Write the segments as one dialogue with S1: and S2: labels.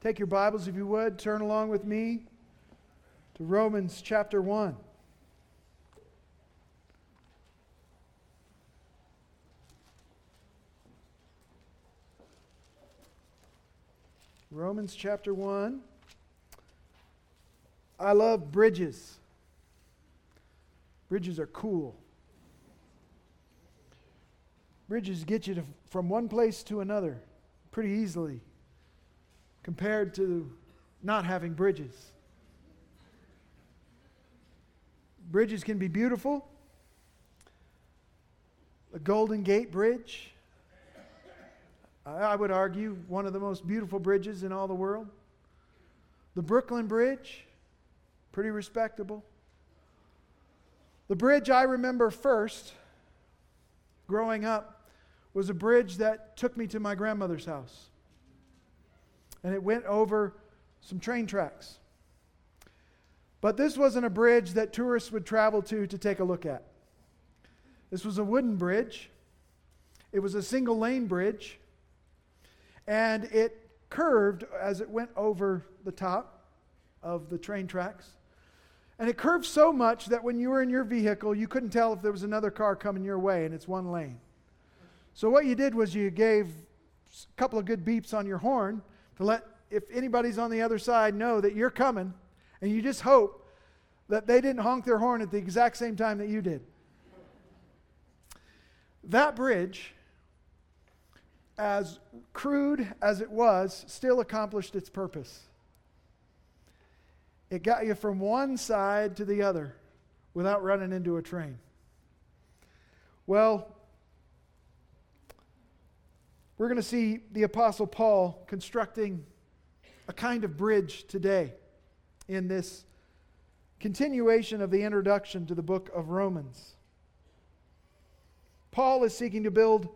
S1: Take your Bibles, if you would, turn along with me to Romans chapter 1. Romans chapter 1. I love bridges. Bridges are cool. Bridges get you to, from one place to another pretty easily compared to not having bridges. Bridges can be beautiful. The Golden Gate Bridge, I would argue, one of the most beautiful bridges in all the world. The Brooklyn Bridge, pretty respectable. The bridge I remember first growing up was a bridge that took me to my grandmother's house. And it went over some train tracks. But this wasn't a bridge that tourists would travel to to take a look at. This was a wooden bridge. It was a single lane bridge. And it curved as it went over the top of the train tracks. And it curved so much that when you were in your vehicle, you couldn't tell if there was another car coming your way, and it's one lane. So what you did was you gave a couple of good beeps on your horn to let if anybody's on the other side know that you're coming, and you just hope that they didn't honk their horn at the exact same time that you did. That bridge, as crude as it was, still accomplished its purpose. It got you from one side to the other without running into a train. Well, we're going to see the Apostle Paul constructing a kind of bridge today in this continuation of the introduction to the book of Romans. Paul is seeking to build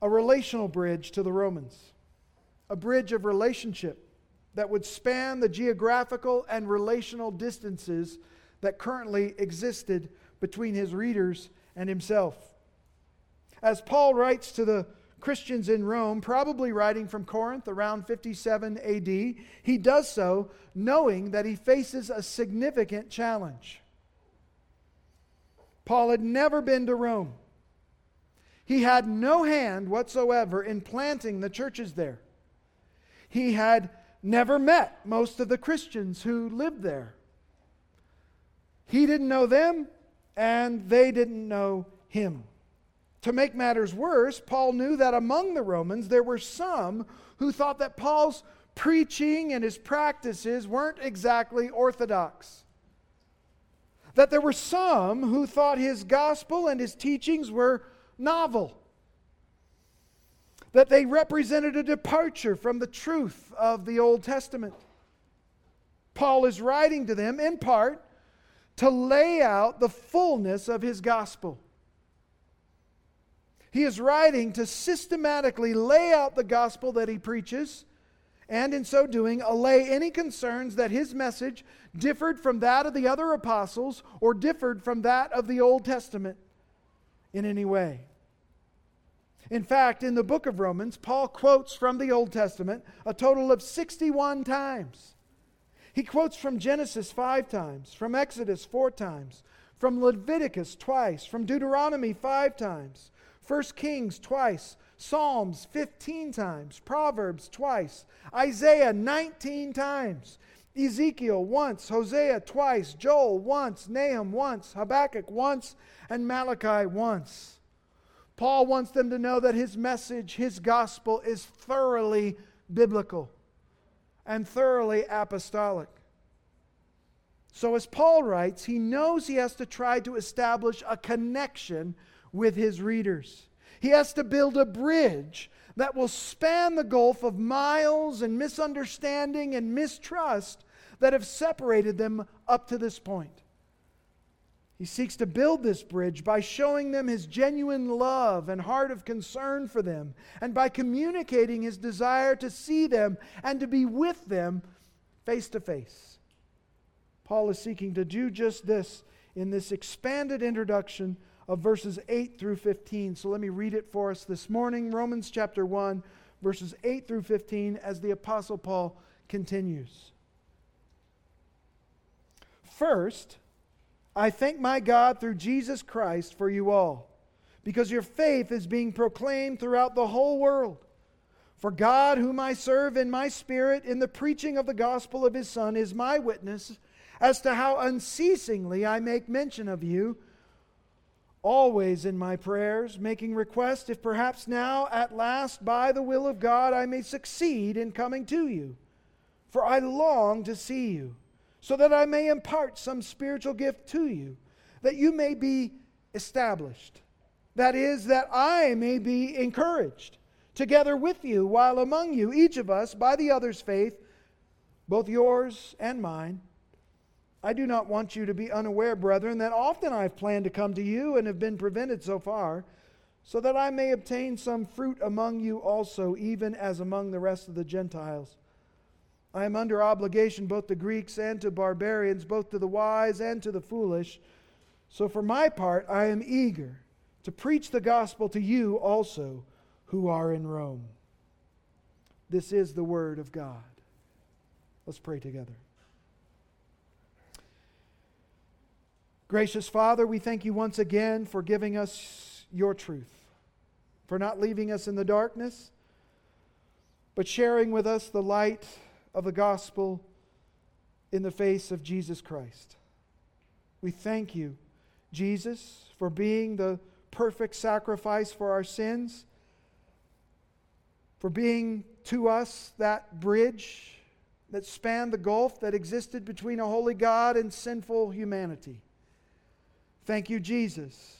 S1: a relational bridge to the Romans, a bridge of relationship that would span the geographical and relational distances that currently existed between his readers and himself. As Paul writes to the Christians in Rome, probably writing from Corinth around 57 AD, he does so knowing that he faces a significant challenge. Paul had never been to Rome. He had no hand whatsoever in planting the churches there. He had never met most of the Christians who lived there. He didn't know them, and they didn't know him. To make matters worse, Paul knew that among the Romans there were some who thought that Paul's preaching and his practices weren't exactly orthodox. That there were some who thought his gospel and his teachings were novel. That they represented a departure from the truth of the Old Testament. Paul is writing to them in part to lay out the fullness of his gospel. He is writing to systematically lay out the gospel that he preaches, and in so doing, allay any concerns that his message differed from that of the other apostles or differed from that of the Old Testament in any way. In fact, in the book of Romans, Paul quotes from the Old Testament a total of 61 times. He quotes from Genesis five times, from Exodus four times, from Leviticus twice, from Deuteronomy five times, 1 Kings twice, Psalms 15 times, Proverbs twice, Isaiah 19 times, Ezekiel once, Hosea twice, Joel once, Nahum once, Habakkuk once, and Malachi once. Paul wants them to know that his message, his gospel, is thoroughly biblical and thoroughly apostolic. So, as Paul writes, he knows he has to try to establish a connection with his readers. He has to build a bridge that will span the gulf of miles and misunderstanding and mistrust that have separated them up to this point. He seeks to build this bridge by showing them his genuine love and heart of concern for them, and by communicating his desire to see them and to be with them face to face. Paul is seeking to do just this in this expanded introduction of verses 8 through 15. So let me read it for us this morning Romans chapter 1, verses 8 through 15, as the Apostle Paul continues. First, I thank my God through Jesus Christ for you all, because your faith is being proclaimed throughout the whole world. For God, whom I serve in my spirit in the preaching of the gospel of his Son, is my witness as to how unceasingly I make mention of you, always in my prayers, making request if perhaps now, at last, by the will of God, I may succeed in coming to you. For I long to see you, so that I may impart some spiritual gift to you, that you may be established. That is, that I may be encouraged together with you, while among you, each of us, by the other's faith, both yours and mine. I do not want you to be unaware, brethren, that often I have planned to come to you and have been prevented so far, so that I may obtain some fruit among you also, even as among the rest of the Gentiles. I am under obligation both to Greeks and to barbarians, both to the wise and to the foolish. So for my part, I am eager to preach the gospel to you also who are in Rome. This is the word of God. Let's pray together. Gracious Father, we thank you once again for giving us your truth, for not leaving us in the darkness, but sharing with us the light of the gospel in the face of Jesus Christ. We thank you, Jesus, for being the perfect sacrifice for our sins, for being to us that bridge that spanned the gulf that existed between a holy God and sinful humanity. Thank you, Jesus,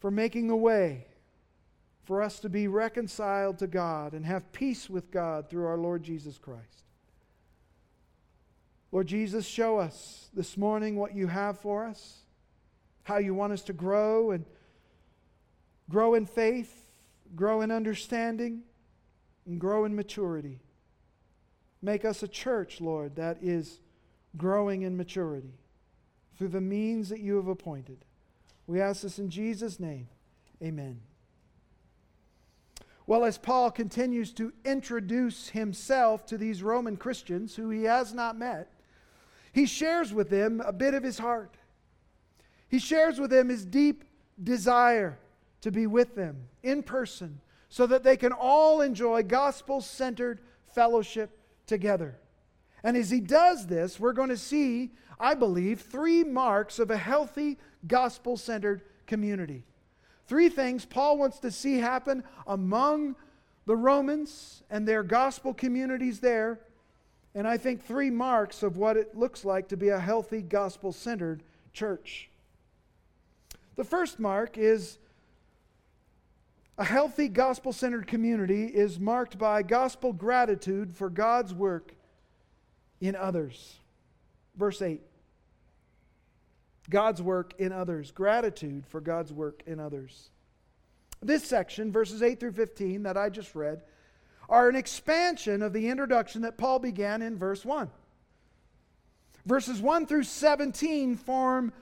S1: for making a way for us to be reconciled to God and have peace with God through our Lord Jesus Christ. Lord Jesus, show us this morning what you have for us, how you want us to grow and grow in faith, grow in understanding, and grow in maturity. Make us a church, Lord, that is growing in maturity through the means that you have appointed. We ask this in Jesus' name. Amen. Well, as Paul continues to introduce himself to these Roman Christians who he has not met, he shares with them a bit of his heart. He shares with them his deep desire to be with them in person so that they can all enjoy gospel centered fellowship together. And as he does this, we're going to see, I believe, three marks of a healthy gospel centered community. Three things Paul wants to see happen among the Romans and their gospel communities there. And I think three marks of what it looks like to be a healthy gospel centered church. The first mark is a healthy gospel centered community is marked by gospel gratitude for God's work in others. Verse 8 God's work in others, gratitude for God's work in others. This section, verses 8 through 15, that I just read, are an expansion of the introduction that Paul began in verse 1. Verses 1 through 17 form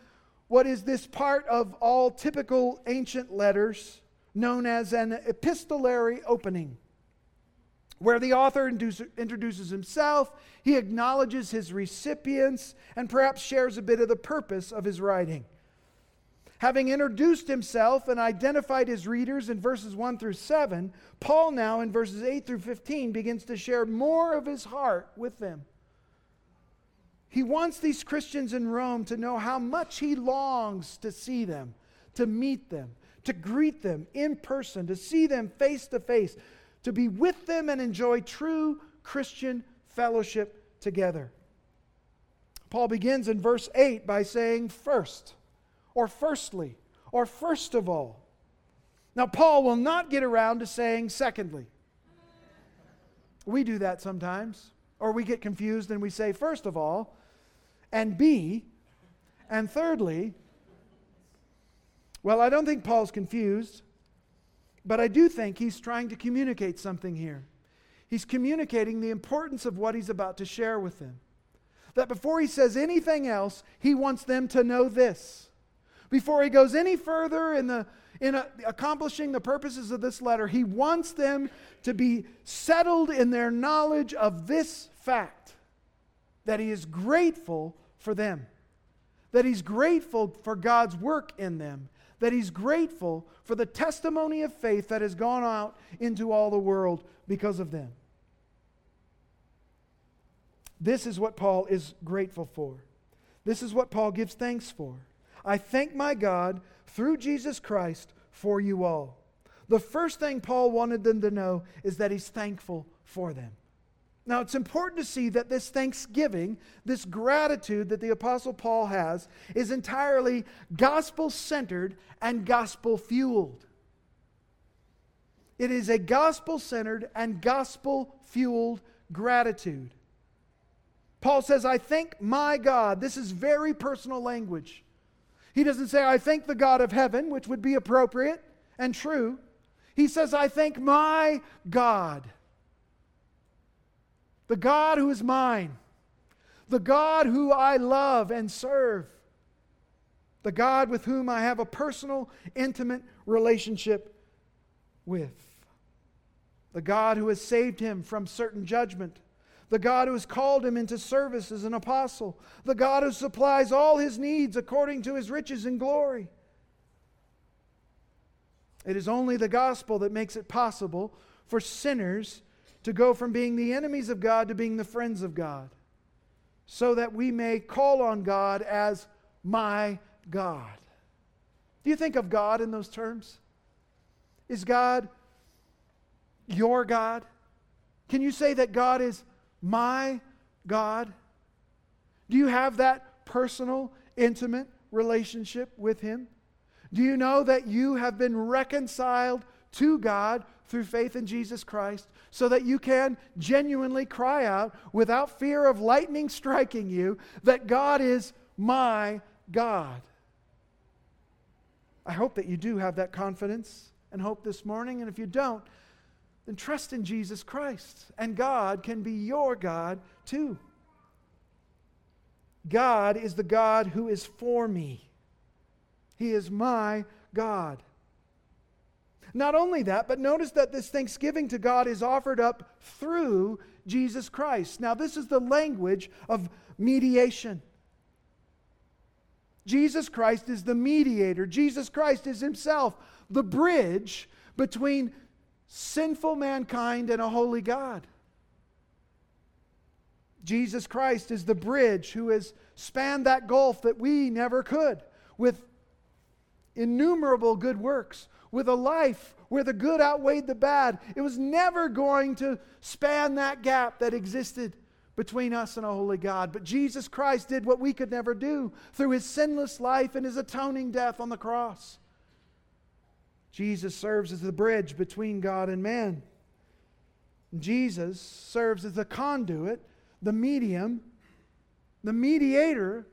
S1: what is this part of all typical ancient letters known as an epistolary opening where the author introduces himself, he acknowledges his recipients, and perhaps shares a bit of the purpose of his writing. Having introduced himself and identified his readers in verses 1 through 7, Paul now in verses 8 through 15 begins to share more of his heart with them. He wants these Christians in Rome to know how much he longs to see them, to meet them, to greet them in person, to see them face to face, to be with them and enjoy true Christian fellowship together. Paul begins in verse 8 by saying, first, or firstly, or first of all. Now, Paul will not get around to saying secondly. We do that sometimes, or we get confused and we say, first of all, and B, and thirdly. Well, I don't think Paul's confused. But I do think he's trying to communicate something here. He's communicating the importance of what he's about to share with them. That before he says anything else, he wants them to know this. Before he goes any further in the, in a, accomplishing the purposes of this letter, he wants them to be settled in their knowledge of this fact that he is grateful for them, that he's grateful for God's work in them, that he's grateful for the testimony of faith that has gone out into all the world because of them. This is what Paul is grateful for. This is what Paul gives thanks for. I thank my God through Jesus Christ for you all. The first thing Paul wanted them to know is that he's thankful for them. Now, it's important to see that this thanksgiving, this gratitude that the Apostle Paul has, is entirely gospel centered and gospel fueled. It is a gospel centered and gospel fueled gratitude. Paul says, I thank my God. This is very personal language. He doesn't say, I thank the God of heaven, which would be appropriate and true. He says, I thank my God. The God who is mine. The God who I love and serve. The God with whom I have a personal, intimate relationship with. The God who has saved him from certain judgment the God who has called him into service as an apostle, the God who supplies all his needs according to his riches and glory. It is only the gospel that makes it possible for sinners to go from being the enemies of God to being the friends of God, so that we may call on God as my God. Do you think of God in those terms? Is God your God? Can you say that God is my God? Do you have that personal, intimate relationship with Him? Do you know that you have been reconciled to God through faith in Jesus Christ so that you can genuinely cry out without fear of lightning striking you that God is my God? I hope that you do have that confidence and hope this morning. And if you don't, then trust in Jesus Christ, and God can be your God too. God is the God who is for me. He is my God. Not only that, but notice that this thanksgiving to God is offered up through Jesus Christ. Now, this is the language of mediation. Jesus Christ is the mediator. Jesus Christ is himself the bridge between sinful mankind and a holy God. Jesus Christ is the bridge who has spanned that gulf that we never could with innumerable good works, with a life where the good outweighed the bad. It was never going to span that gap that existed between us and a holy God. But Jesus Christ did what we could never do through his sinless life and his atoning death on the cross. Jesus serves as the bridge between God and man. Jesus serves as the conduit, the medium, the mediator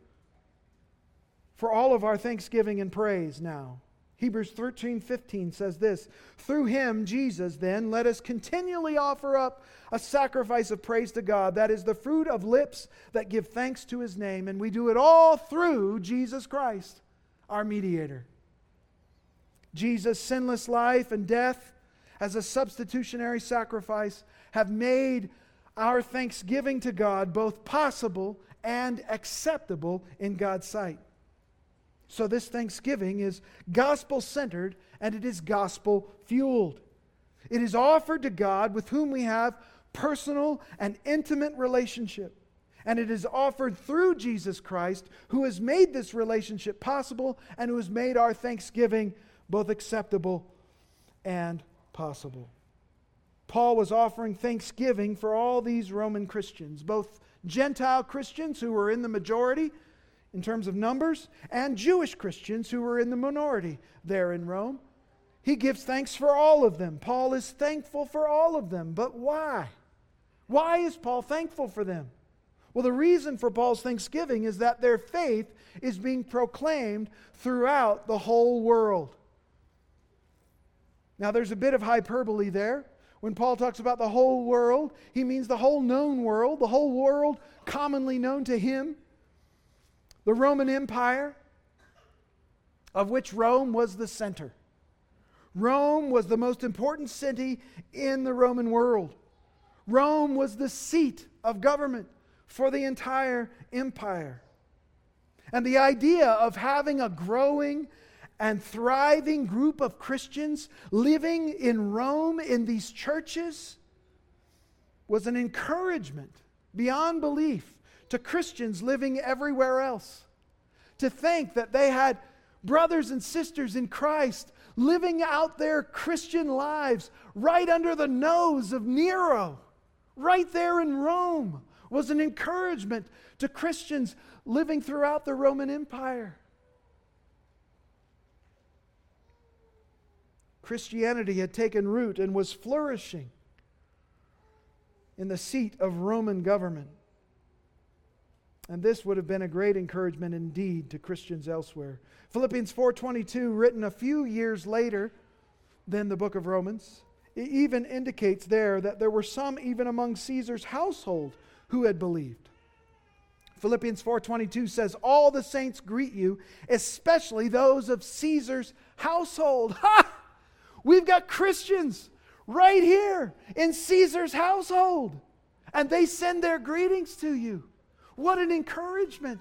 S1: for all of our thanksgiving and praise now. Hebrews 13, 15 says this Through him, Jesus, then, let us continually offer up a sacrifice of praise to God. That is the fruit of lips that give thanks to his name. And we do it all through Jesus Christ, our mediator. Jesus' sinless life and death as a substitutionary sacrifice have made our thanksgiving to God both possible and acceptable in God's sight. So, this thanksgiving is gospel centered and it is gospel fueled. It is offered to God with whom we have personal and intimate relationship. And it is offered through Jesus Christ, who has made this relationship possible and who has made our thanksgiving both acceptable and possible. Paul was offering thanksgiving for all these Roman Christians, both Gentile Christians who were in the majority in terms of numbers, and Jewish Christians who were in the minority there in Rome. He gives thanks for all of them. Paul is thankful for all of them. But why? Why is Paul thankful for them? Well, the reason for Paul's thanksgiving is that their faith is being proclaimed throughout the whole world. Now, there's a bit of hyperbole there. When Paul talks about the whole world, he means the whole known world, the whole world commonly known to him. The Roman Empire, of which Rome was the center. Rome was the most important city in the Roman world. Rome was the seat of government for the entire empire. And the idea of having a growing and thriving group of Christians living in Rome in these churches was an encouragement beyond belief to Christians living everywhere else. To think that they had brothers and sisters in Christ living out their Christian lives right under the nose of Nero, right there in Rome, was an encouragement to Christians living throughout the Roman Empire. Christianity had taken root and was flourishing in the seat of Roman government. And this would have been a great encouragement indeed to Christians elsewhere. Philippians 4:22 written a few years later than the book of Romans, it even indicates there that there were some even among Caesar's household who had believed. Philippians 4:22 says all the saints greet you, especially those of Caesar's household. Ha! We've got Christians right here in Caesar's household and they send their greetings to you. What an encouragement!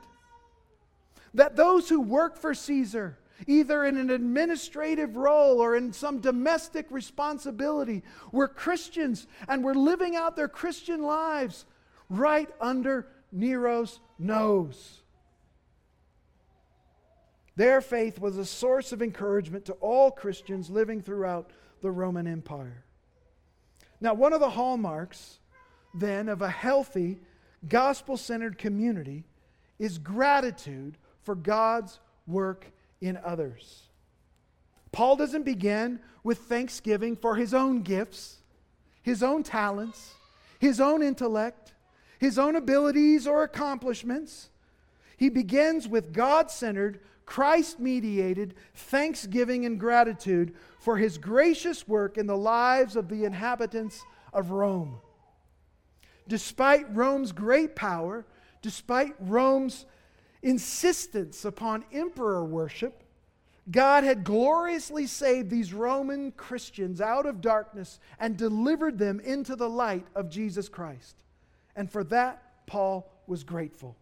S1: That those who work for Caesar, either in an administrative role or in some domestic responsibility, were Christians and were living out their Christian lives right under Nero's nose. Their faith was a source of encouragement to all Christians living throughout the Roman Empire. Now, one of the hallmarks then of a healthy gospel centered community is gratitude for God's work in others. Paul doesn't begin with thanksgiving for his own gifts, his own talents, his own intellect, his own abilities or accomplishments. He begins with God centered, Christ mediated thanksgiving and gratitude for his gracious work in the lives of the inhabitants of Rome despite Rome's great power, despite Rome's insistence upon emperor worship, God had gloriously saved these Roman Christians out of darkness and delivered them into the light of Jesus Christ. And for that, Paul was grateful.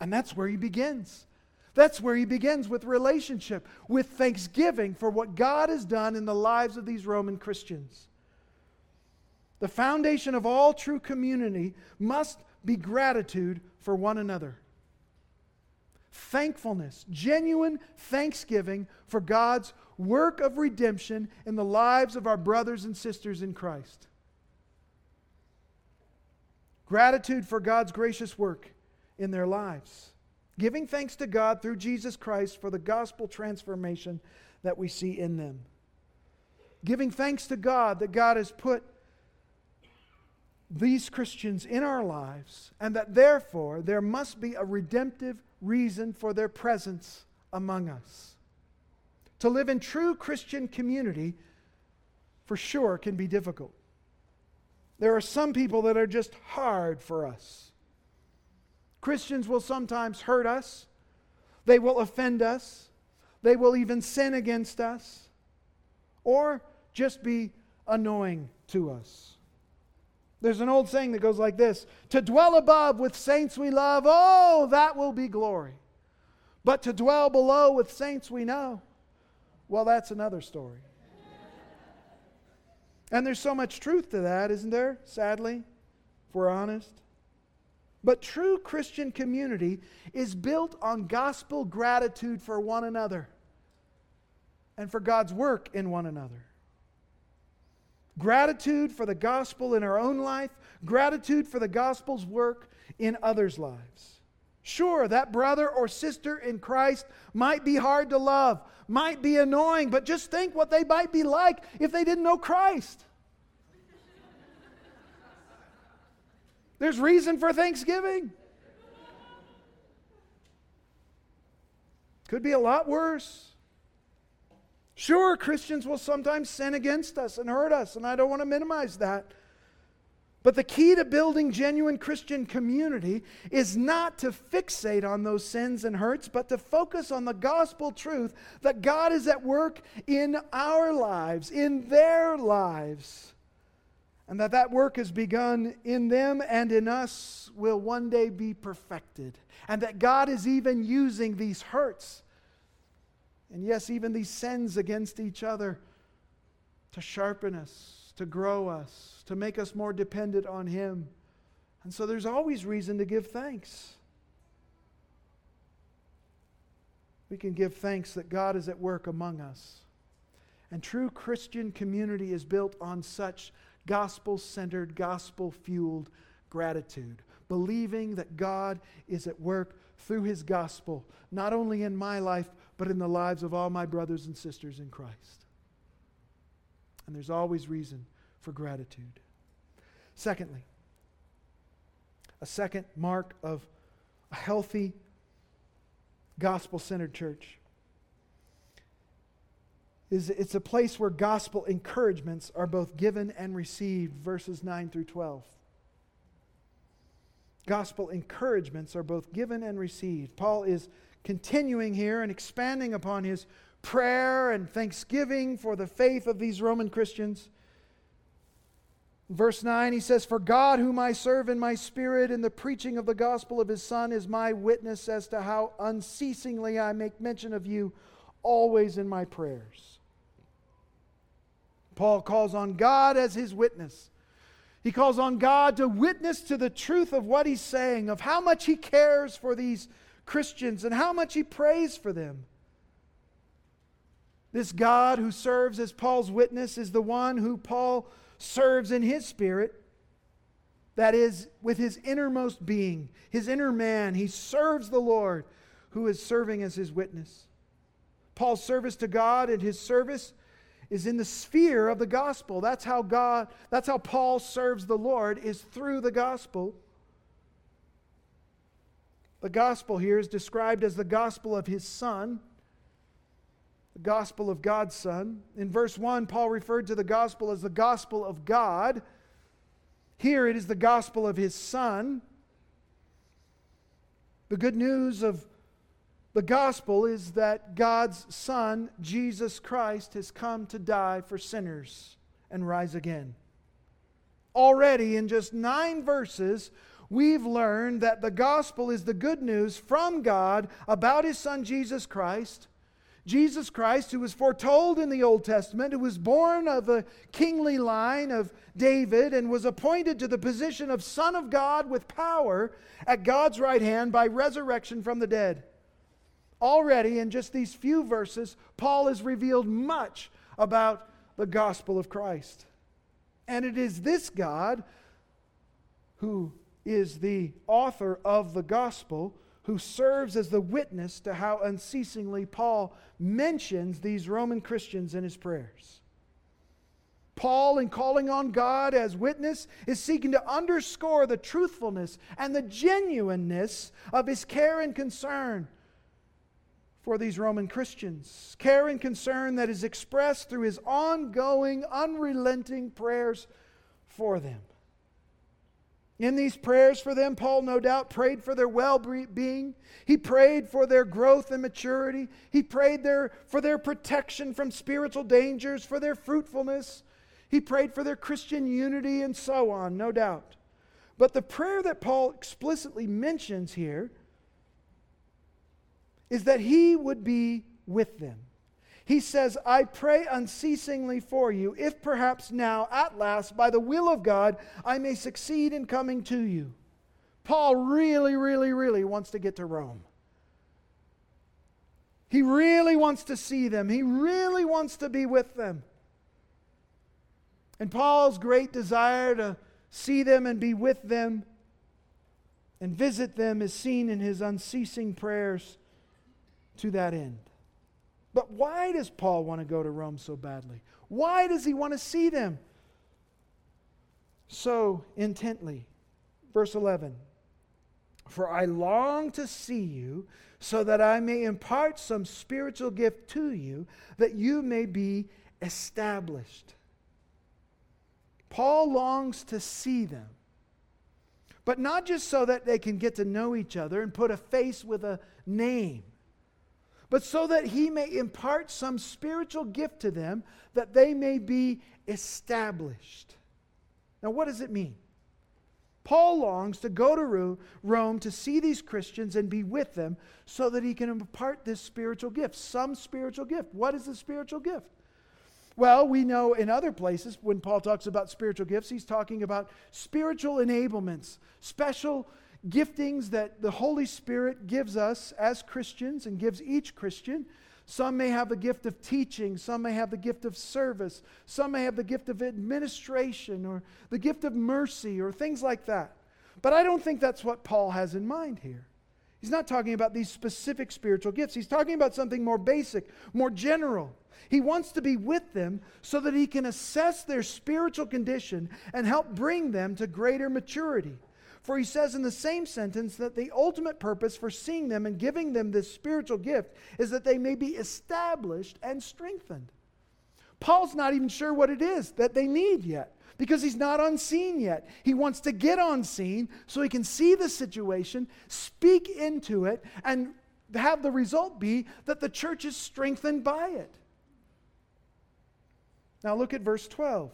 S1: And that's where he begins. That's where he begins with relationship, with thanksgiving for what God has done in the lives of these Roman Christians. The foundation of all true community must be gratitude for one another. Thankfulness, genuine thanksgiving for God's work of redemption in the lives of our brothers and sisters in Christ. Gratitude for God's gracious work in their lives. Giving thanks to God through Jesus Christ for the gospel transformation that we see in them. Giving thanks to God that God has put these Christians in our lives, and that therefore there must be a redemptive reason for their presence among us. To live in true Christian community, for sure, can be difficult. There are some people that are just hard for us. Christians will sometimes hurt us, they will offend us, they will even sin against us, or just be annoying to us. There's an old saying that goes like this To dwell above with saints we love, oh, that will be glory. But to dwell below with saints we know, well, that's another story. And there's so much truth to that, isn't there? Sadly, if we're honest. But true Christian community is built on gospel gratitude for one another and for God's work in one another. Gratitude for the gospel in our own life, gratitude for the gospel's work in others' lives. Sure, that brother or sister in Christ might be hard to love, might be annoying, but just think what they might be like if they didn't know Christ. There's reason for thanksgiving. Could be a lot worse. Sure, Christians will sometimes sin against us and hurt us, and I don't want to minimize that. But the key to building genuine Christian community is not to fixate on those sins and hurts, but to focus on the gospel truth that God is at work in our lives, in their lives, and that that work has begun in them and in us will one day be perfected, and that God is even using these hurts and yes, even these sins against each other to sharpen us to grow us, to make us more dependent on Him. And so there's always reason to give thanks. We can give thanks that God is at work among us. And true Christian community is built on such gospel centered, gospel fueled gratitude, believing that God is at work through His gospel, not only in my life, but in the lives of all my brothers and sisters in Christ. And there's always reason for gratitude. Secondly, a second mark of a healthy, gospel centered church is it's a place where gospel encouragements are both given and received, verses 9 through 12. Gospel encouragements are both given and received. Paul is continuing here and expanding upon his prayer and thanksgiving for the faith of these Roman Christians. Verse 9, he says, For God, whom I serve in my spirit in the preaching of the gospel of his Son, is my witness as to how unceasingly I make mention of you always in my prayers. Paul calls on God as his witness. He calls on God to witness to the truth of what he's saying, of how much he cares for these Christians and how much he prays for them. This God who serves as Paul's witness is the one who Paul serves in his spirit. That is, with his innermost being, his inner man. He serves the Lord who is serving as his witness. Paul's service to God and his service is in the sphere of the gospel. That's how God, that's how Paul serves the Lord, is through the gospel. The gospel here is described as the gospel of his Son the gospel of God's Son. In verse 1, Paul referred to the gospel as the gospel of God. Here it is the gospel of his Son. The good news of the gospel is that God's Son, Jesus Christ, has come to die for sinners and rise again. Already, in just nine verses, we've learned that the gospel is the good news from God about his Son, Jesus Christ Jesus Christ, who was foretold in the Old Testament, who was born of a kingly line of David and was appointed to the position of Son of God with power at God's right hand by resurrection from the dead. Already, in just these few verses, Paul has revealed much about the gospel of Christ. And it is this God who is the author of the gospel who serves as the witness to how unceasingly Paul mentions these Roman Christians in his prayers. Paul, in calling on God as witness, is seeking to underscore the truthfulness and the genuineness of his care and concern for these Roman Christians. Care and concern that is expressed through his ongoing, unrelenting prayers for them. In these prayers for them, Paul no doubt prayed for their well being. He prayed for their growth and maturity. He prayed their, for their protection from spiritual dangers, for their fruitfulness. He prayed for their Christian unity and so on, no doubt. But the prayer that Paul explicitly mentions here is that he would be with them. He says, I pray unceasingly for you, if perhaps now, at last, by the will of God, I may succeed in coming to you. Paul really, really, really wants to get to Rome. He really wants to see them, he really wants to be with them. And Paul's great desire to see them and be with them and visit them is seen in his unceasing prayers to that end. But why does Paul want to go to Rome so badly? Why does he want to see them so intently? Verse 11 For I long to see you so that I may impart some spiritual gift to you, that you may be established. Paul longs to see them. But not just so that they can get to know each other and put a face with a name, but so that he may impart some spiritual gift to them that they may be established. Now, what does it mean? Paul longs to go to Rome to see these Christians and be with them so that he can impart this spiritual gift, some spiritual gift. What is the spiritual gift? Well, we know in other places when Paul talks about spiritual gifts, he's talking about spiritual enablements, special giftings that the Holy Spirit gives us as Christians and gives each Christian. Some may have the gift of teaching, some may have the gift of service, some may have the gift of administration or the gift of mercy or things like that. But I don't think that's what Paul has in mind here. He's not talking about these specific spiritual gifts. He's talking about something more basic, more general. He wants to be with them so that he can assess their spiritual condition and help bring them to greater maturity. For he says in the same sentence that the ultimate purpose for seeing them and giving them this spiritual gift is that they may be established and strengthened. Paul's not even sure what it is that they need yet because he's not on scene yet. He wants to get on scene so he can see the situation, speak into it, and have the result be that the church is strengthened by it. Now look at verse 12.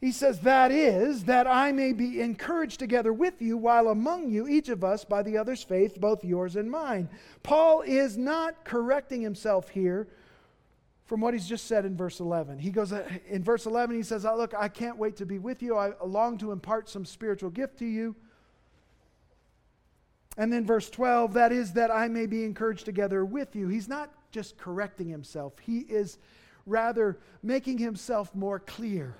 S1: He says, That is, that I may be encouraged together with you, while among you, each of us, by the other's faith, both yours and mine. Paul is not correcting himself here from what he's just said in verse 11. He goes, uh, in verse 11, he says, oh, Look, I can't wait to be with you. I long to impart some spiritual gift to you. And then verse 12, that is, that I may be encouraged together with you. He's not just correcting himself, he is rather making himself more clear.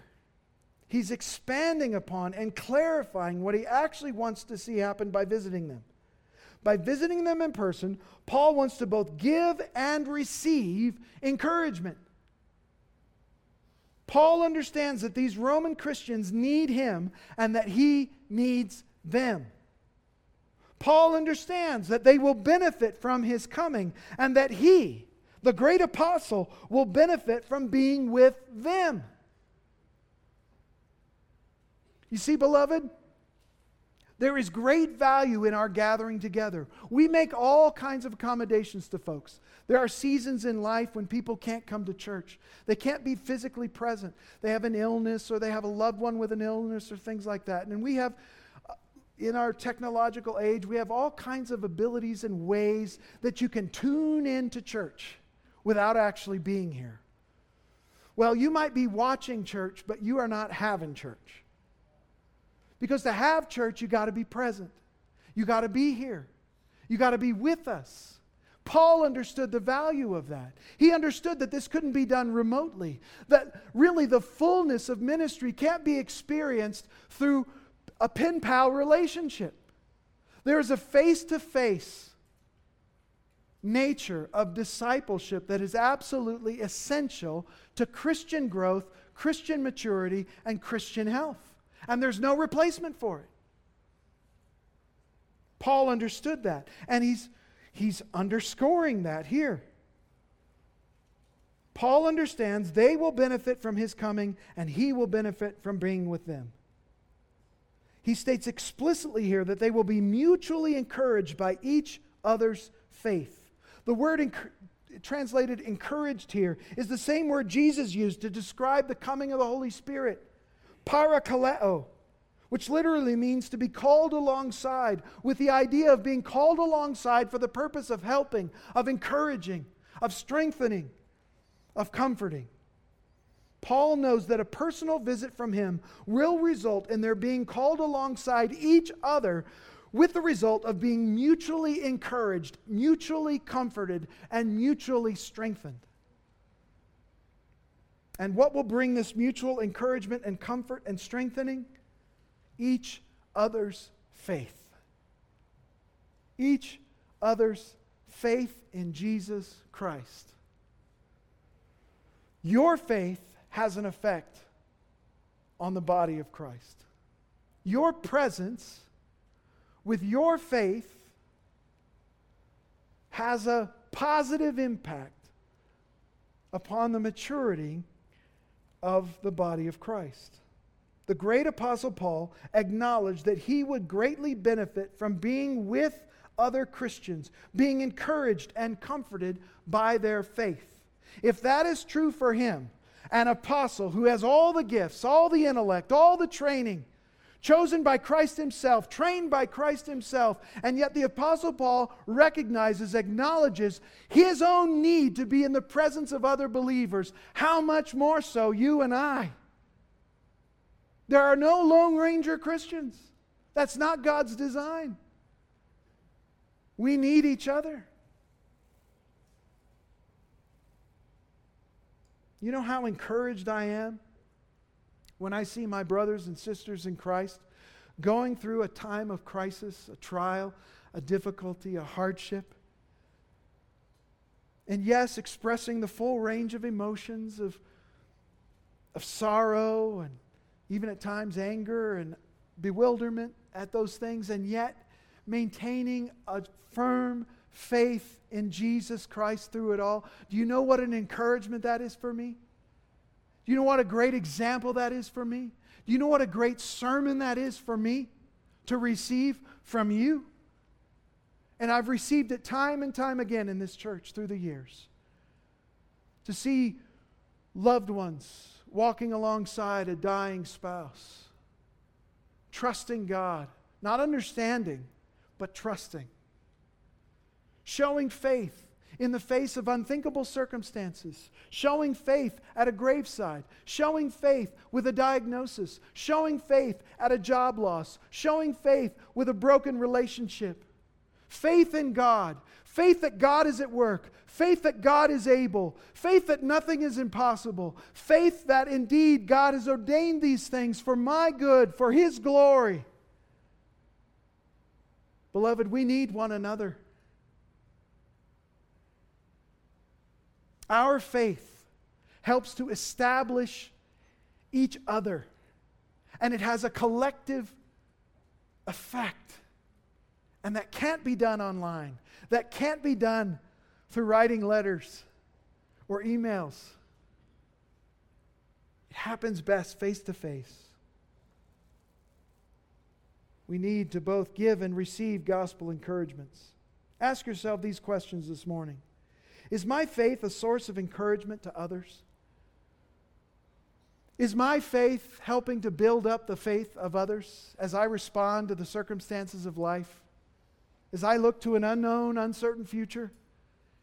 S1: He's expanding upon and clarifying what he actually wants to see happen by visiting them. By visiting them in person, Paul wants to both give and receive encouragement. Paul understands that these Roman Christians need him and that he needs them. Paul understands that they will benefit from his coming and that he, the great apostle, will benefit from being with them. You see, beloved, there is great value in our gathering together. We make all kinds of accommodations to folks. There are seasons in life when people can't come to church. They can't be physically present. They have an illness or they have a loved one with an illness or things like that. And we have, uh, in our technological age, we have all kinds of abilities and ways that you can tune into church without actually being here. Well, you might be watching church, but you are not having church. Because to have church, you got to be present. You got to be here. You got to be with us. Paul understood the value of that. He understood that this couldn't be done remotely, that really the fullness of ministry can't be experienced through a pen pal relationship. There is a face to face nature of discipleship that is absolutely essential to Christian growth, Christian maturity, and Christian health and there's no replacement for it. Paul understood that, and he's, he's underscoring that here. Paul understands they will benefit from his coming, and he will benefit from being with them. He states explicitly here that they will be mutually encouraged by each other's faith. The word enc- translated encouraged here is the same word Jesus used to describe the coming of the Holy Spirit parakaleo, which literally means to be called alongside, with the idea of being called alongside for the purpose of helping, of encouraging, of strengthening, of comforting. Paul knows that a personal visit from him will result in their being called alongside each other with the result of being mutually encouraged, mutually comforted, and mutually strengthened. And what will bring this mutual encouragement and comfort and strengthening? Each other's faith. Each other's faith in Jesus Christ. Your faith has an effect on the body of Christ. Your presence with your faith has a positive impact upon the maturity of the body of Christ. The great apostle Paul acknowledged that he would greatly benefit from being with other Christians, being encouraged and comforted by their faith. If that is true for him, an apostle who has all the gifts, all the intellect, all the training, chosen by Christ Himself, trained by Christ Himself. And yet the Apostle Paul recognizes, acknowledges his own need to be in the presence of other believers. How much more so you and I? There are no Lone Ranger Christians. That's not God's design. We need each other. You know how encouraged I am when I see my brothers and sisters in Christ going through a time of crisis, a trial, a difficulty, a hardship. And yes, expressing the full range of emotions of, of sorrow and even at times anger and bewilderment at those things, and yet maintaining a firm faith in Jesus Christ through it all. Do you know what an encouragement that is for me? Do you know what a great example that is for me? Do you know what a great sermon that is for me to receive from you? And I've received it time and time again in this church through the years. To see loved ones walking alongside a dying spouse, trusting God, not understanding, but trusting, showing faith in the face of unthinkable circumstances, showing faith at a graveside, showing faith with a diagnosis, showing faith at a job loss, showing faith with a broken relationship. Faith in God, faith that God is at work, faith that God is able, faith that nothing is impossible, faith that indeed God has ordained these things for my good, for His glory. Beloved, we need one another. Our faith helps to establish each other, and it has a collective effect. And that can't be done online. That can't be done through writing letters or emails. It happens best face to face. We need to both give and receive gospel encouragements. Ask yourself these questions this morning Is my faith a source of encouragement to others? Is my faith helping to build up the faith of others as I respond to the circumstances of life? As I look to an unknown, uncertain future?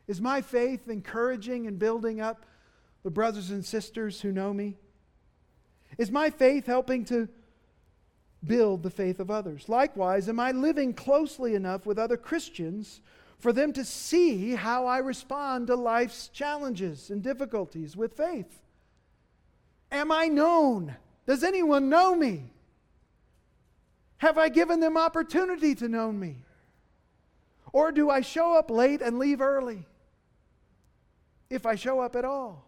S1: Is my faith encouraging and building up the brothers and sisters who know me? Is my faith helping to build the faith of others? Likewise, am I living closely enough with other Christians for them to see how I respond to life's challenges and difficulties with faith? Am I known? Does anyone know me? Have I given them opportunity to know me? Or do I show up late and leave early? If I show up at all.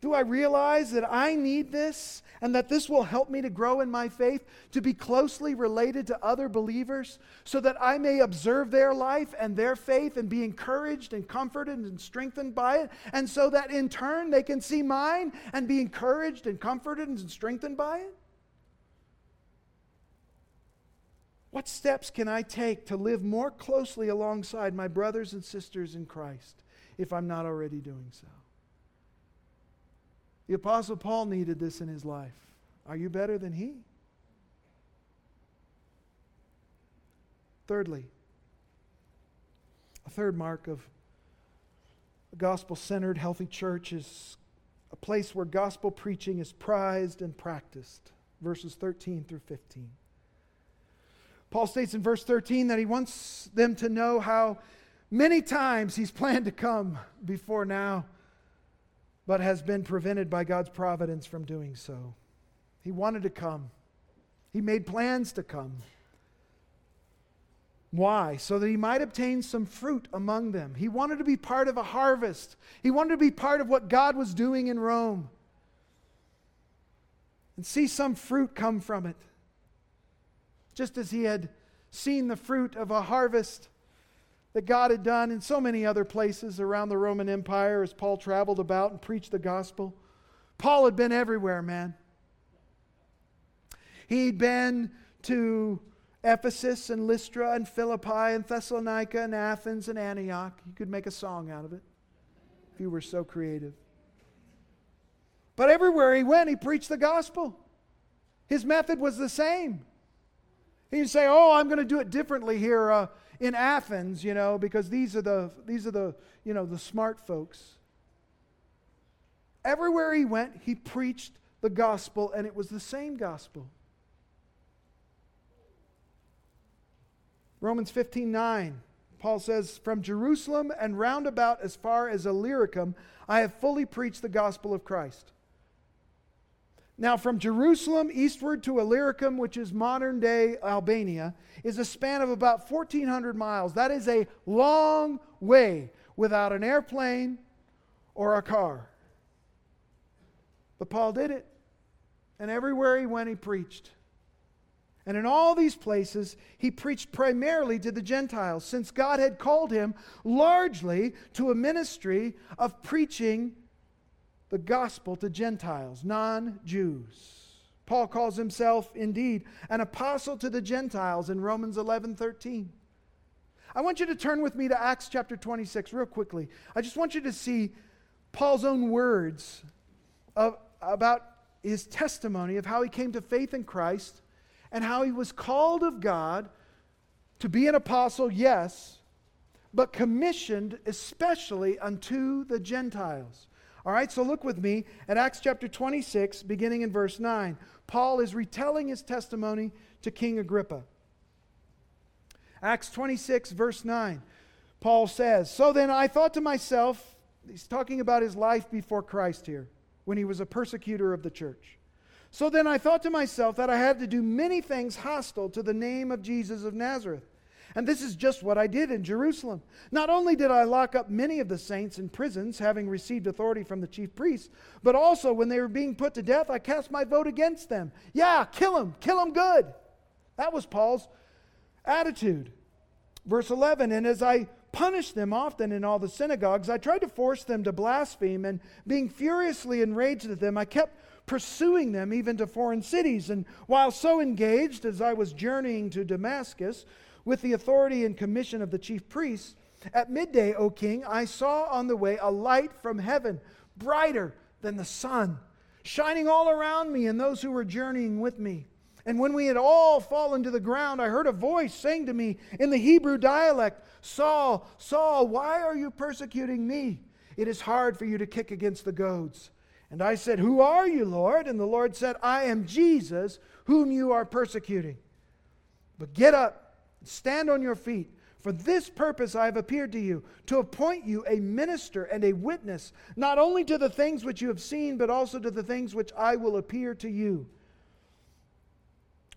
S1: Do I realize that I need this and that this will help me to grow in my faith, to be closely related to other believers, so that I may observe their life and their faith and be encouraged and comforted and strengthened by it, and so that in turn they can see mine and be encouraged and comforted and strengthened by it? What steps can I take to live more closely alongside my brothers and sisters in Christ if I'm not already doing so? The Apostle Paul needed this in his life. Are you better than he? Thirdly, a third mark of a gospel centered, healthy church is a place where gospel preaching is prized and practiced. Verses 13 through 15. Paul states in verse 13 that he wants them to know how many times he's planned to come before now but has been prevented by God's providence from doing so. He wanted to come, he made plans to come. Why? So that he might obtain some fruit among them. He wanted to be part of a harvest. He wanted to be part of what God was doing in Rome and see some fruit come from it. Just as he had seen the fruit of a harvest that God had done in so many other places around the Roman Empire as Paul traveled about and preached the gospel. Paul had been everywhere, man. He'd been to Ephesus and Lystra and Philippi and Thessalonica and Athens and Antioch. You could make a song out of it if you were so creative. But everywhere he went, he preached the gospel. His method was the same. He'd say, "Oh, I'm going to do it differently here uh, in Athens, you know, because these are the these are the you know the smart folks." Everywhere he went, he preached the gospel, and it was the same gospel. Romans 15 9. Paul says, From Jerusalem and round about as far as Illyricum, I have fully preached the gospel of Christ. Now, from Jerusalem eastward to Illyricum, which is modern day Albania, is a span of about 1,400 miles. That is a long way without an airplane or a car. But Paul did it. And everywhere he went, he preached. And in all these places, he preached primarily to the Gentiles, since God had called him largely to a ministry of preaching the gospel to Gentiles, non Jews. Paul calls himself indeed an apostle to the Gentiles in Romans 11 13. I want you to turn with me to Acts chapter 26 real quickly. I just want you to see Paul's own words of, about his testimony of how he came to faith in Christ and how he was called of God to be an apostle, yes, but commissioned especially unto the Gentiles. All right, so look with me at Acts chapter 26, beginning in verse 9. Paul is retelling his testimony to King Agrippa. Acts 26, verse 9. Paul says, So then I thought to myself, he's talking about his life before Christ here, when he was a persecutor of the church. So then I thought to myself that I had to do many things hostile to the name of Jesus of Nazareth. And this is just what I did in Jerusalem. Not only did I lock up many of the saints in prisons, having received authority from the chief priests, but also when they were being put to death, I cast my vote against them. Yeah, kill them, kill them good. That was Paul's attitude. Verse 11 And as I punished them often in all the synagogues, I tried to force them to blaspheme, and being furiously enraged at them, I kept pursuing them even to foreign cities. And while so engaged as I was journeying to Damascus with the authority and commission of the chief priests, at midday, O king, I saw on the way a light from heaven, brighter than the sun, shining all around me and those who were journeying with me. And when we had all fallen to the ground, I heard a voice saying to me in the Hebrew dialect, Saul, Saul, why are you persecuting me? It is hard for you to kick against the goads. And I said, Who are you, Lord? And the Lord said, I am Jesus, whom you are persecuting. But get up, stand on your feet. For this purpose I have appeared to you, to appoint you a minister and a witness, not only to the things which you have seen, but also to the things which I will appear to you,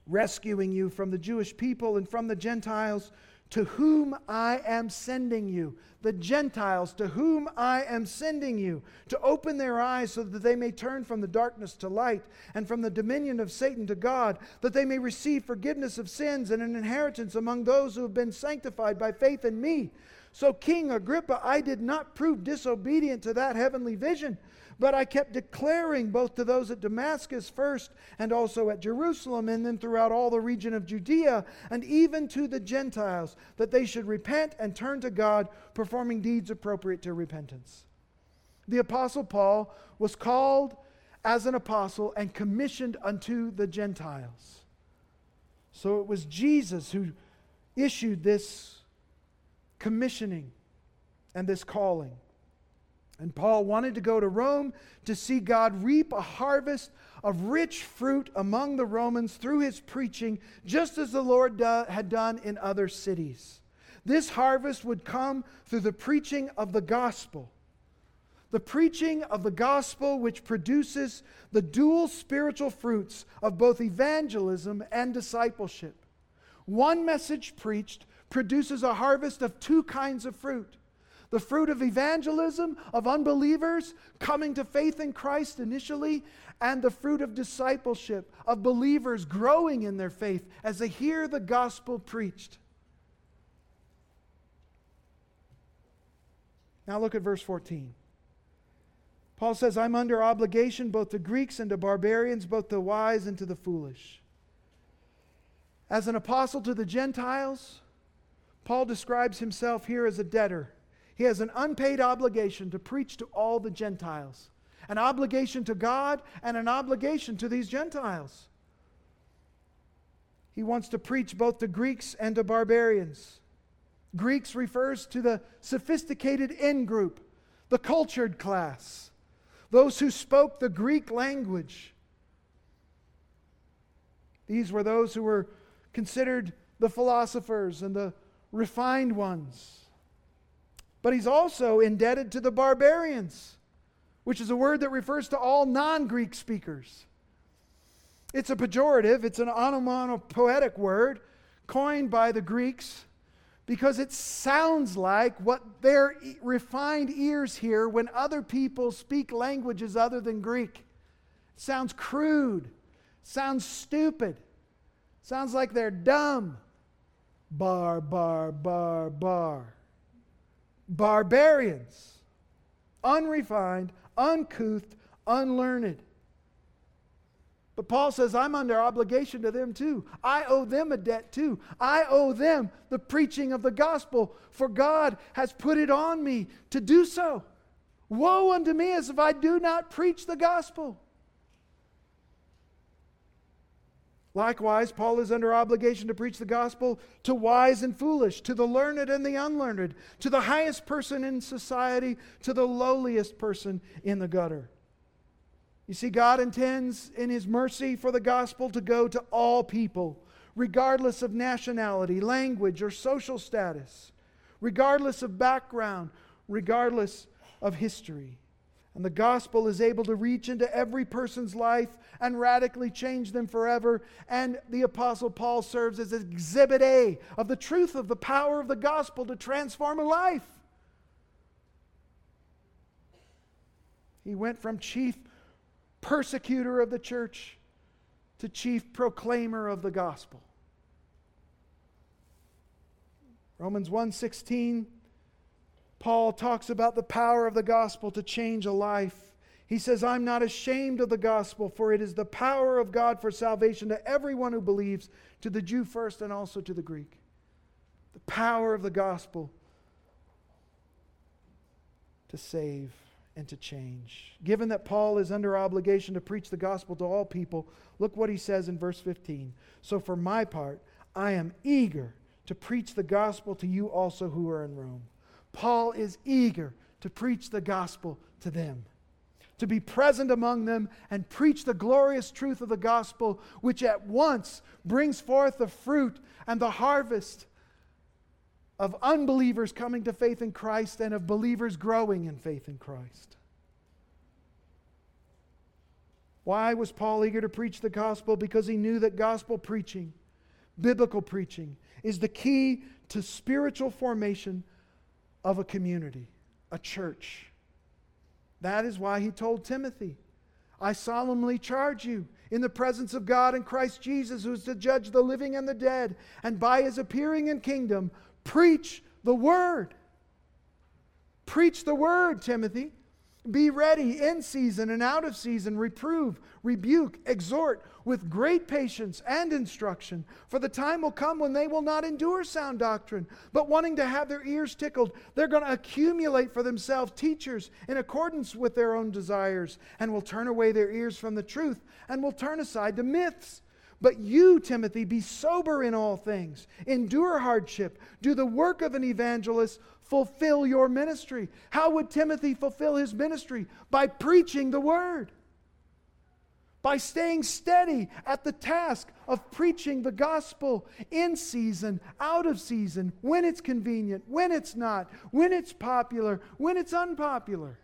S1: rescuing you from the Jewish people and from the Gentiles to whom I am sending you, the Gentiles to whom I am sending you, to open their eyes so that they may turn from the darkness to light and from the dominion of Satan to God, that they may receive forgiveness of sins and an inheritance among those who have been sanctified by faith in me. So, King Agrippa, I did not prove disobedient to that heavenly vision but I kept declaring both to those at Damascus first and also at Jerusalem and then throughout all the region of Judea and even to the Gentiles that they should repent and turn to God, performing deeds appropriate to repentance. The Apostle Paul was called as an apostle and commissioned unto the Gentiles. So it was Jesus who issued this commissioning and this calling. And Paul wanted to go to Rome to see God reap a harvest of rich fruit among the Romans through his preaching, just as the Lord do, had done in other cities. This harvest would come through the preaching of the gospel. The preaching of the gospel, which produces the dual spiritual fruits of both evangelism and discipleship. One message preached produces a harvest of two kinds of fruit the fruit of evangelism, of unbelievers coming to faith in Christ initially, and the fruit of discipleship, of believers growing in their faith as they hear the gospel preached. Now look at verse 14. Paul says, I'm under obligation both to Greeks and to barbarians, both to wise and to the foolish. As an apostle to the Gentiles, Paul describes himself here as a debtor. He has an unpaid obligation to preach to all the Gentiles, an obligation to God and an obligation to these Gentiles. He wants to preach both to Greeks and to barbarians. Greeks refers to the sophisticated in group, the cultured class, those who spoke the Greek language. These were those who were considered the philosophers and the refined ones. But he's also indebted to the barbarians, which is a word that refers to all non Greek speakers. It's a pejorative, it's an onomatopoetic word coined by the Greeks because it sounds like what their refined ears hear when other people speak languages other than Greek. It sounds crude, sounds stupid, sounds like they're dumb. Bar, bar, bar, bar. Barbarians, unrefined, uncouth, unlearned. But Paul says, I'm under obligation to them too. I owe them a debt too. I owe them the preaching of the gospel, for God has put it on me to do so. Woe unto me as if I do not preach the gospel. Likewise, Paul is under obligation to preach the gospel to wise and foolish, to the learned and the unlearned, to the highest person in society, to the lowliest person in the gutter. You see, God intends in His mercy for the gospel to go to all people, regardless of nationality, language, or social status, regardless of background, regardless of history. And the gospel is able to reach into every person's life and radically change them forever. And the Apostle Paul serves as exhibit A of the truth of the power of the gospel to transform a life. He went from chief persecutor of the church to chief proclaimer of the gospel. Romans 1:16 Paul talks about the power of the gospel to change a life. He says, I'm not ashamed of the gospel, for it is the power of God for salvation to everyone who believes, to the Jew first and also to the Greek. The power of the gospel to save and to change. Given that Paul is under obligation to preach the gospel to all people, look what he says in verse 15. So, for my part, I am eager to preach the gospel to you also who are in Rome. Paul is eager to preach the gospel to them, to be present among them and preach the glorious truth of the gospel, which at once brings forth the fruit and the harvest of unbelievers coming to faith in Christ and of believers growing in faith in Christ. Why was Paul eager to preach the gospel? Because he knew that gospel preaching, biblical preaching, is the key to spiritual formation of a community, a church. That is why he told Timothy, I solemnly charge you in the presence of God and Christ Jesus, who is to judge the living and the dead, and by his appearing in kingdom, Preach the word. Preach the word, Timothy. Be ready in season and out of season, reprove, rebuke, exhort with great patience and instruction. For the time will come when they will not endure sound doctrine, but wanting to have their ears tickled, they're going to accumulate for themselves teachers in accordance with their own desires, and will turn away their ears from the truth, and will turn aside to myths. But you, Timothy, be sober in all things, endure hardship, do the work of an evangelist, fulfill your ministry. How would Timothy fulfill his ministry? By preaching the word, by staying steady at the task of preaching the gospel in season, out of season, when it's convenient, when it's not, when it's popular, when it's unpopular.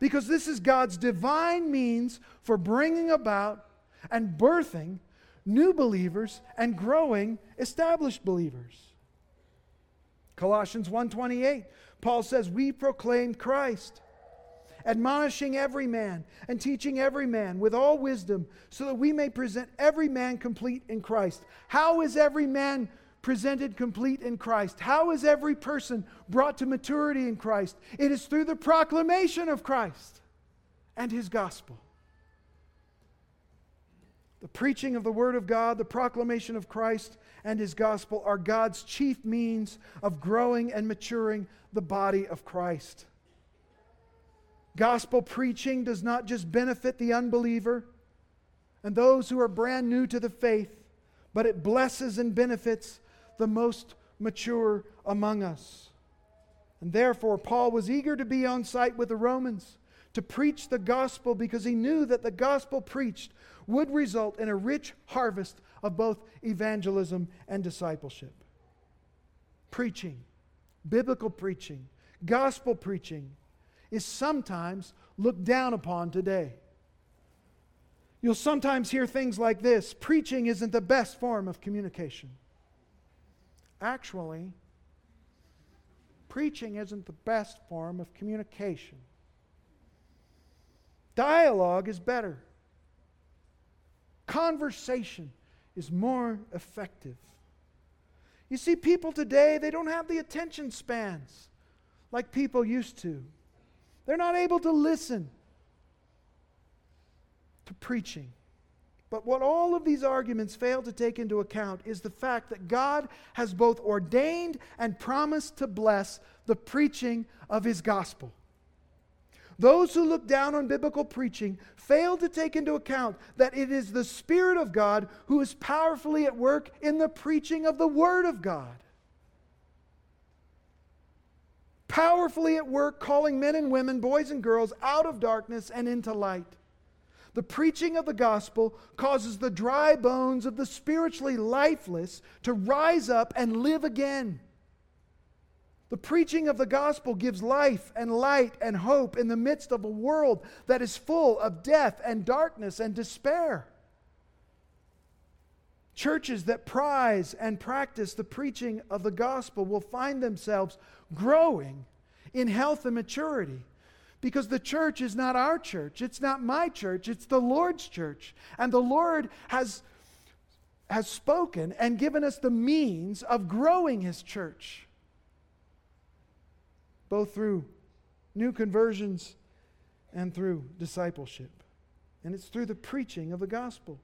S1: Because this is God's divine means for bringing about and birthing new believers and growing established believers. Colossians 1:28 Paul says we proclaim Christ admonishing every man and teaching every man with all wisdom so that we may present every man complete in Christ. How is every man presented complete in Christ. How is every person brought to maturity in Christ? It is through the proclamation of Christ and his gospel. The preaching of the Word of God, the proclamation of Christ and His gospel are God's chief means of growing and maturing the body of Christ. Gospel preaching does not just benefit the unbeliever and those who are brand new to the faith, but it blesses and benefits the most mature among us. And therefore, Paul was eager to be on site with the Romans to preach the gospel because he knew that the gospel preached would result in a rich harvest of both evangelism and discipleship. Preaching, biblical preaching, gospel preaching is sometimes looked down upon today. You'll sometimes hear things like this preaching isn't the best form of communication. Actually, preaching isn't the best form of communication. Dialogue is better. Conversation is more effective. You see, people today, they don't have the attention spans like people used to. They're not able to listen to preaching. But what all of these arguments fail to take into account is the fact that God has both ordained and promised to bless the preaching of His gospel. Those who look down on biblical preaching fail to take into account that it is the Spirit of God who is powerfully at work in the preaching of the Word of God. Powerfully at work calling men and women, boys and girls, out of darkness and into light. The preaching of the gospel causes the dry bones of the spiritually lifeless to rise up and live again. The preaching of the gospel gives life and light and hope in the midst of a world that is full of death and darkness and despair. Churches that prize and practice the preaching of the gospel will find themselves growing in health and maturity because the church is not our church. It's not my church. It's the Lord's church. And the Lord has, has spoken and given us the means of growing his church both through new conversions and through discipleship. And it's through the preaching of the gospel.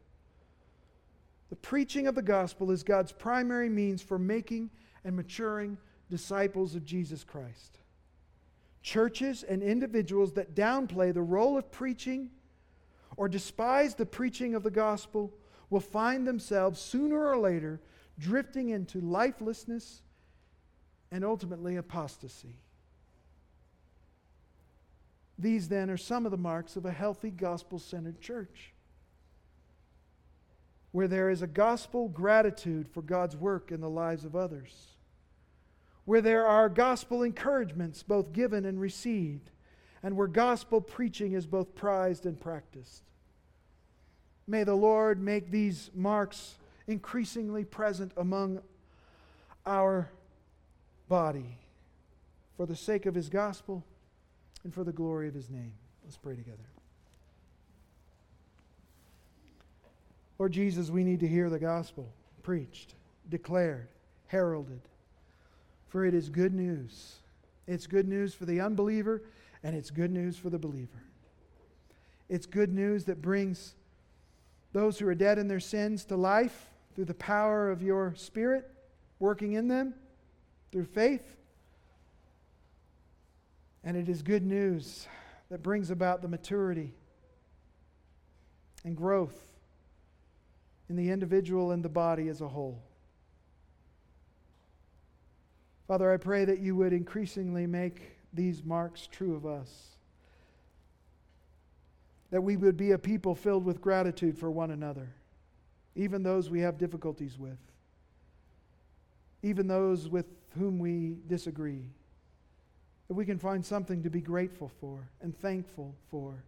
S1: The preaching of the gospel is God's primary means for making and maturing disciples of Jesus Christ. Churches and individuals that downplay the role of preaching or despise the preaching of the gospel will find themselves sooner or later drifting into lifelessness and ultimately apostasy. These then are some of the marks of a healthy gospel centered church where there is a gospel gratitude for God's work in the lives of others, where there are gospel encouragements both given and received, and where gospel preaching is both prized and practiced. May the Lord make these marks increasingly present among our body for the sake of his gospel and for the glory of his name. Let's pray together. Lord Jesus, we need to hear the gospel preached, declared, heralded. For it is good news. It's good news for the unbeliever, and it's good news for the believer. It's good news that brings those who are dead in their sins to life through the power of your Spirit working in them through faith. And it is good news that brings about the maturity and growth in the individual and the body as a whole. Father, I pray that you would increasingly make these marks true of us. That we would be a people filled with gratitude for one another, even those we have difficulties with, even those with whom we disagree that we can find something to be grateful for and thankful for.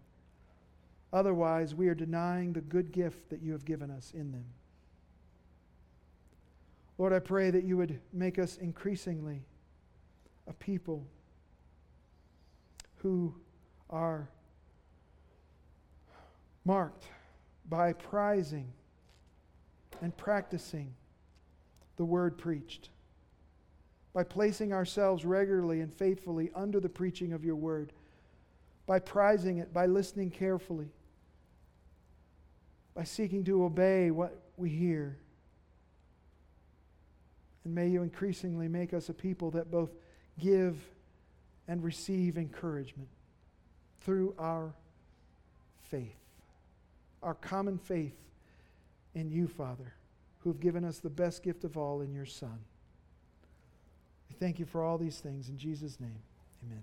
S1: Otherwise, we are denying the good gift that you have given us in them. Lord, I pray that you would make us increasingly a people who are marked by prizing and practicing the word preached, by placing ourselves regularly and faithfully under the preaching of your word, by prizing it, by listening carefully, by seeking to obey what we hear. And may you increasingly make us a people that both give and receive encouragement through our faith, our common faith in you, Father, who have given us the best gift of all in your Son. Thank you for all these things. In Jesus' name, amen.